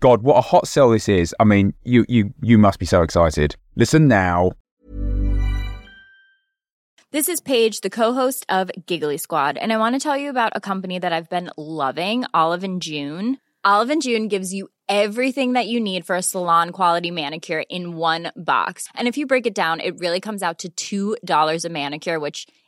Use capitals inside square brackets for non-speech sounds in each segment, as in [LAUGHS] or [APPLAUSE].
God, what a hot sell this is. I mean, you you you must be so excited. Listen now. This is Paige, the co-host of Giggly Squad, and I want to tell you about a company that I've been loving, Olive and June. Olive and June gives you everything that you need for a salon quality manicure in one box. And if you break it down, it really comes out to $2 a manicure, which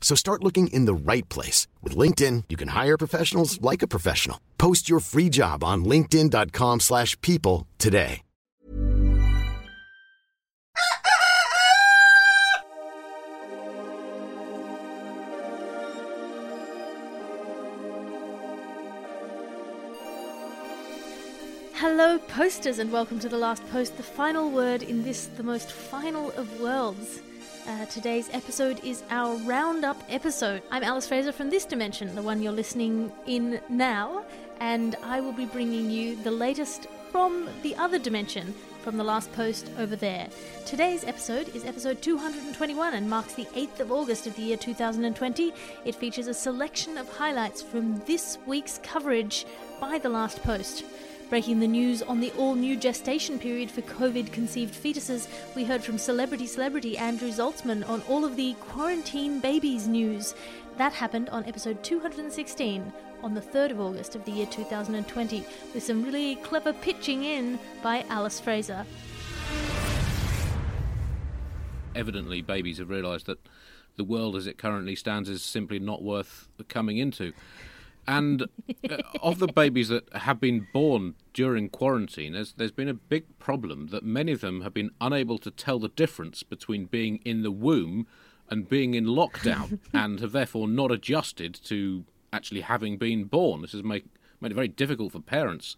So start looking in the right place. With LinkedIn, you can hire professionals like a professional. Post your free job on linkedin.com slash people today. Hello, posters, and welcome to the last post, the final word in this, the most final of worlds. Uh, today's episode is our roundup episode. I'm Alice Fraser from this dimension, the one you're listening in now, and I will be bringing you the latest from the other dimension from the last post over there. Today's episode is episode 221 and marks the 8th of August of the year 2020. It features a selection of highlights from this week's coverage by the last post. Breaking the news on the all new gestation period for COVID conceived fetuses, we heard from celebrity celebrity Andrew Zaltzman on all of the quarantine babies news. That happened on episode 216 on the 3rd of August of the year 2020, with some really clever pitching in by Alice Fraser. Evidently, babies have realised that the world as it currently stands is simply not worth coming into. And uh, of the babies that have been born during quarantine, there's, there's been a big problem that many of them have been unable to tell the difference between being in the womb and being in lockdown, [LAUGHS] and have therefore not adjusted to actually having been born. This has made, made it very difficult for parents,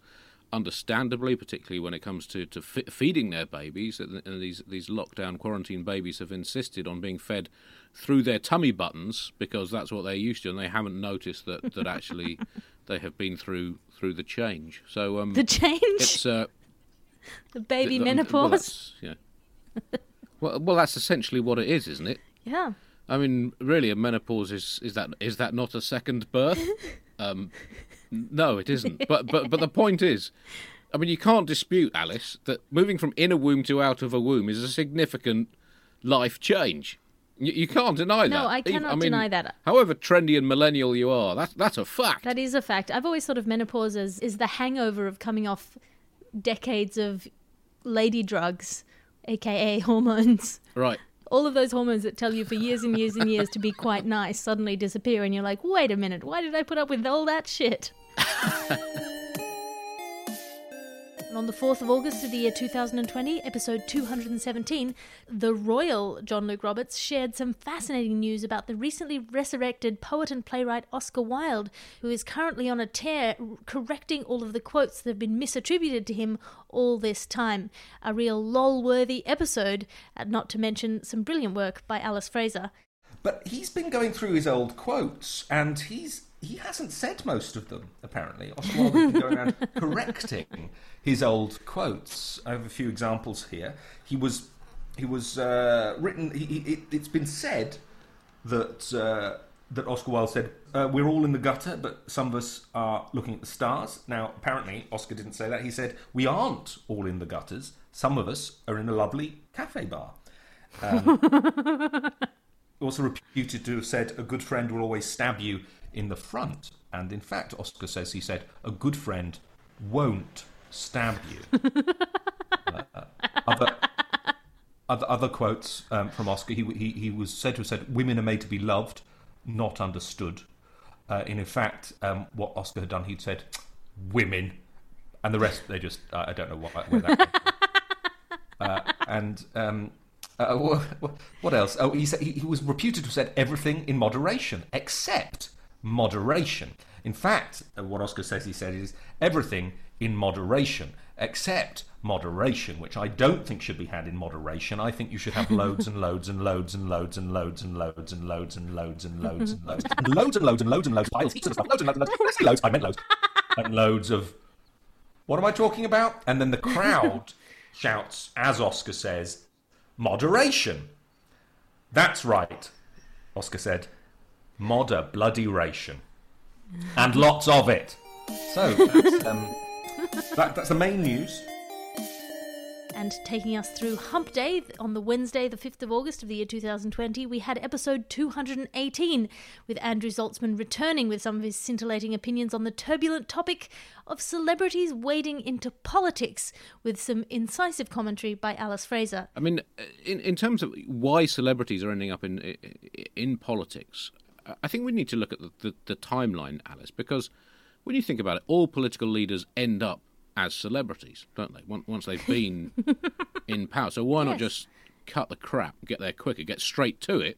understandably, particularly when it comes to, to f- feeding their babies. And these, these lockdown quarantine babies have insisted on being fed through their tummy buttons because that's what they're used to, and they haven't noticed that, that actually [LAUGHS] they have been through through the change. So um, The change? It's uh, the baby well, menopause? that's- yeah. well, well, that's essentially what it is, isn't it? yeah. I mean, really, a menopause is is that is that not a second birth? [LAUGHS] um, no, it isn't. But but but the point is, I mean, you can't dispute Alice that moving from in a womb to out of a womb is a significant life change. You, you can't deny that. No, I cannot mean, deny that. However trendy and millennial you are, that's that's a fact. That is a fact. I've always thought of menopause as is the hangover of coming off decades of lady drugs, aka hormones. Right. All of those hormones that tell you for years and years and years to be quite nice suddenly disappear, and you're like, wait a minute, why did I put up with all that shit? And on the 4th of August of the year 2020, episode 217, the royal John Luke Roberts shared some fascinating news about the recently resurrected poet and playwright Oscar Wilde, who is currently on a tear correcting all of the quotes that have been misattributed to him all this time. A real lol worthy episode, uh, not to mention some brilliant work by Alice Fraser. But he's been going through his old quotes, and he's he hasn't said most of them. Apparently, Oscar Wilde has been going around [LAUGHS] correcting his old quotes. I have a few examples here. He was he was uh, written. He, he, it, it's been said that uh, that Oscar Wilde said, uh, We're all in the gutter, but some of us are looking at the stars. Now, apparently, Oscar didn't say that. He said, We aren't all in the gutters. Some of us are in a lovely cafe bar. Um, [LAUGHS] also reputed to have said, A good friend will always stab you in the front. And in fact, Oscar says he said, A good friend won't stab you. [LAUGHS] uh, other, other, other quotes um, from Oscar, he, he, he was said to have said, Women are made to be loved, not understood. Uh, and in fact, um, what Oscar had done, he'd said, Women. And the rest, they just, uh, I don't know what, where that. [LAUGHS] Uh, and um, uh, what, what else? Oh, he, said, he, he was reputed to have said everything in moderation, except moderation. In fact, uh, what Oscar says he said is everything in moderation, except moderation, which I don't think should be had in moderation. I think you should have loads and loads and loads and loads and loads and loads and loads and loads and loads and loads and loads and loads and loads and loads piles, heaps of stuff, loads and loads and loads. When I say loads, I meant loads. And loads of what am I talking about? And then the crowd shouts, as Oscar says, moderation. That's right, Oscar said. Modder bloody ration. And lots of it. So, that's, um, [LAUGHS] that, that's the main news. And taking us through Hump Day on the Wednesday, the 5th of August of the year 2020, we had episode 218 with Andrew Zaltzman returning with some of his scintillating opinions on the turbulent topic of celebrities wading into politics with some incisive commentary by Alice Fraser. I mean, in, in terms of why celebrities are ending up in in politics, I think we need to look at the, the, the timeline, Alice, because when you think about it, all political leaders end up as celebrities, don't they? Once they've been [LAUGHS] in power. So why not just cut the crap, get there quicker, get straight to it?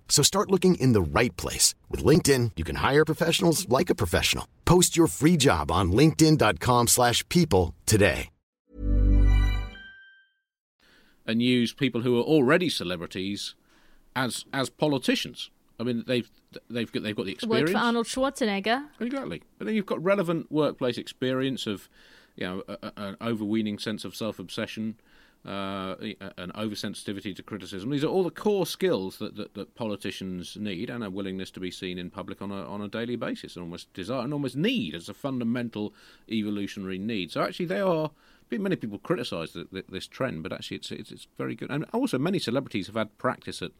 So start looking in the right place. With LinkedIn, you can hire professionals like a professional. Post your free job on linkedin.com slash people today. And use people who are already celebrities as as politicians. I mean, they've they've got they've got the experience. Worked for Arnold Schwarzenegger. Exactly, but then you've got relevant workplace experience of, you know, a, a, an overweening sense of self obsession, uh, an oversensitivity to criticism. These are all the core skills that, that, that, politicians need, and a willingness to be seen in public on a on a daily basis, and almost desire and almost need as a fundamental evolutionary need. So actually, they are. Many people criticise this trend, but actually, it's, it's, it's very good. And also, many celebrities have had practice at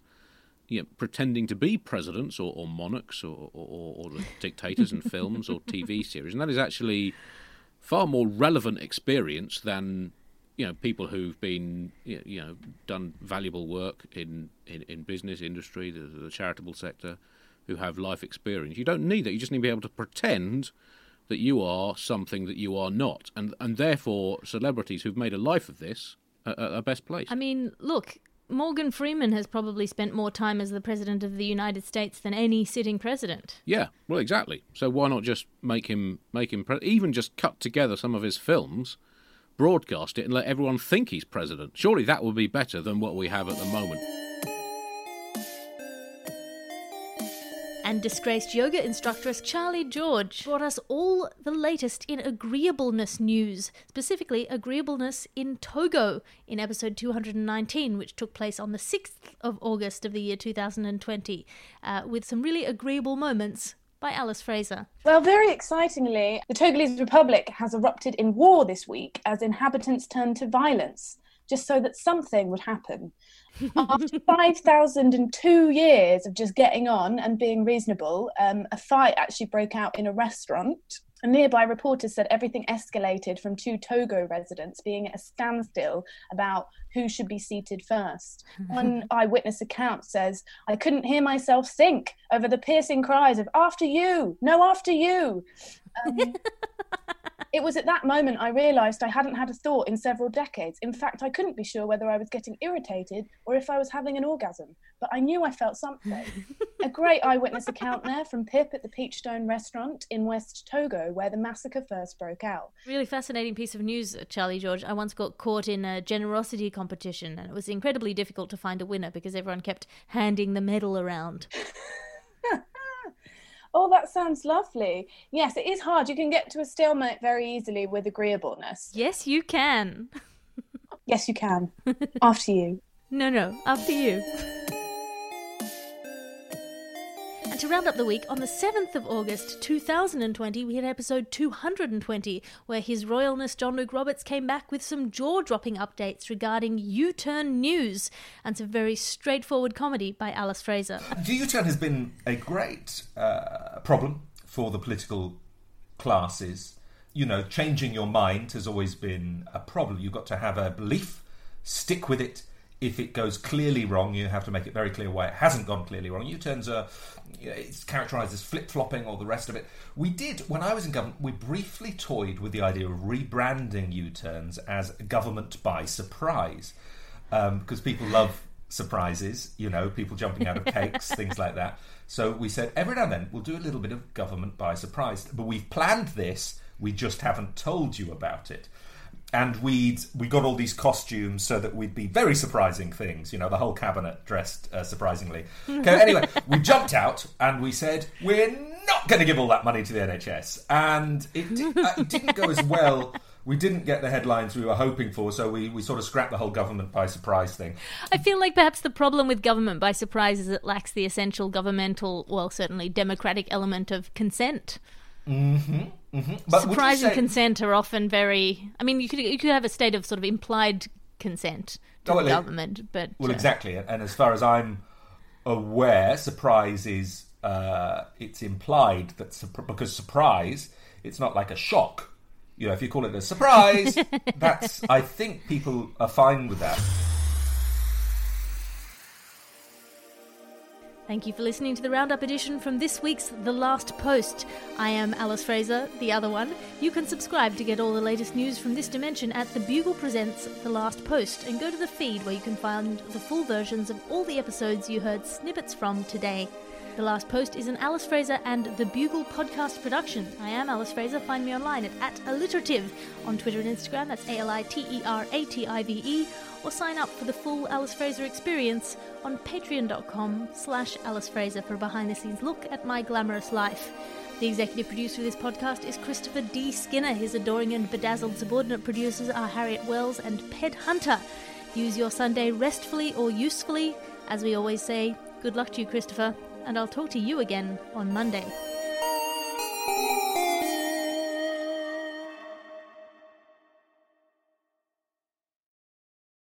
you know, pretending to be presidents or, or monarchs or, or, or [LAUGHS] dictators in films or TV series, and that is actually far more relevant experience than you know people who've been you know done valuable work in in, in business industry, the, the charitable sector, who have life experience. You don't need that. You just need to be able to pretend that you are something that you are not, and and therefore celebrities who've made a life of this are, are best placed. I mean, look, Morgan Freeman has probably spent more time as the president of the United States than any sitting president. Yeah, well, exactly. So why not just make him make him pre- even just cut together some of his films, broadcast it, and let everyone think he's president? Surely that would be better than what we have at the moment. and disgraced yoga instructress Charlie George brought us all the latest in agreeableness news, specifically agreeableness in Togo in episode 219, which took place on the 6th of August of the year 2020, uh, with some really agreeable moments by Alice Fraser. Well, very excitingly, the Togolese Republic has erupted in war this week as inhabitants turn to violence, just so that something would happen. [LAUGHS] After 5,002 years of just getting on and being reasonable, um, a fight actually broke out in a restaurant. A nearby reporter said everything escalated from two Togo residents being at a standstill about who should be seated first. [LAUGHS] One eyewitness account says, I couldn't hear myself think over the piercing cries of, After you! No, after you! [LAUGHS] Um, it was at that moment I realised I hadn't had a thought in several decades. In fact, I couldn't be sure whether I was getting irritated or if I was having an orgasm, but I knew I felt something. a [LAUGHS] great eyewitness account there from Pip at the Peachstone restaurant in West Togo, where the massacre first broke out. Really fascinating piece of news, Charlie George. I once got caught in a generosity competition, and it was incredibly difficult to find a winner because everyone kept handing the medal around. [LAUGHS] Oh, that sounds lovely. Yes, it is hard. You can get to a stalemate very easily with agreeableness. Yes, you can. Yes, you can. [LAUGHS] After you. No, no, after you. To round up the week, on the 7th of August 2020, we had episode 220, where His Royalness John Luke Roberts came back with some jaw dropping updates regarding U Turn News and some very straightforward comedy by Alice Fraser. The U-turn has been a great uh, problem for the political classes. You know, changing your mind has always been a problem. You've got to have a belief, stick with it. If it goes clearly wrong, you have to make it very clear why it hasn't gone clearly wrong. U-turns are you know, it's characterised as flip-flopping or the rest of it. We did when I was in government. We briefly toyed with the idea of rebranding U-turns as government by surprise, um, because people love surprises. You know, people jumping out of [LAUGHS] cakes, things like that. So we said every now and then we'll do a little bit of government by surprise. But we've planned this. We just haven't told you about it. And we'd we got all these costumes so that we'd be very surprising things. You know, the whole cabinet dressed uh, surprisingly. [LAUGHS] Okay, anyway, we jumped out and we said we're not going to give all that money to the NHS, and it, di- uh, it didn't go as well. We didn't get the headlines we were hoping for, so we, we sort of scrapped the whole government by surprise thing. I feel like perhaps the problem with government by surprise is it lacks the essential governmental, well, certainly democratic element of consent. Would you Surprise and say- consent are often very. I mean, you could you could have a state of sort of implied consent to Oh, well, the government, but Well, uh, exactly, and as far as I'm aware, surprise is uh, it's implied that because surprise, it's not like a shock. You know, if you call it a surprise, [LAUGHS] that's I think people are fine with that. Thank you for listening to the Roundup edition from this week's The Last Post. I am Alice Fraser, the other one. You can subscribe to get all the latest news from this dimension at The Bugle Presents The Last Post and go to the feed where you can find the full versions of all the episodes you heard snippets from today. The Last Post is an Alice Fraser and The Bugle podcast production. I am Alice Fraser. Find me online at, at alliterative on Twitter and Instagram. That's A L I T E R A T I V E. Or sign up for the full Alice Fraser experience on patreon.com slash Alice Fraser for a behind the scenes look at my glamorous life. The executive producer of this podcast is Christopher D. Skinner. His adoring and bedazzled subordinate producers are Harriet Wells and Ped Hunter. Use your Sunday restfully or usefully. As we always say, good luck to you, Christopher, and I'll talk to you again on Monday.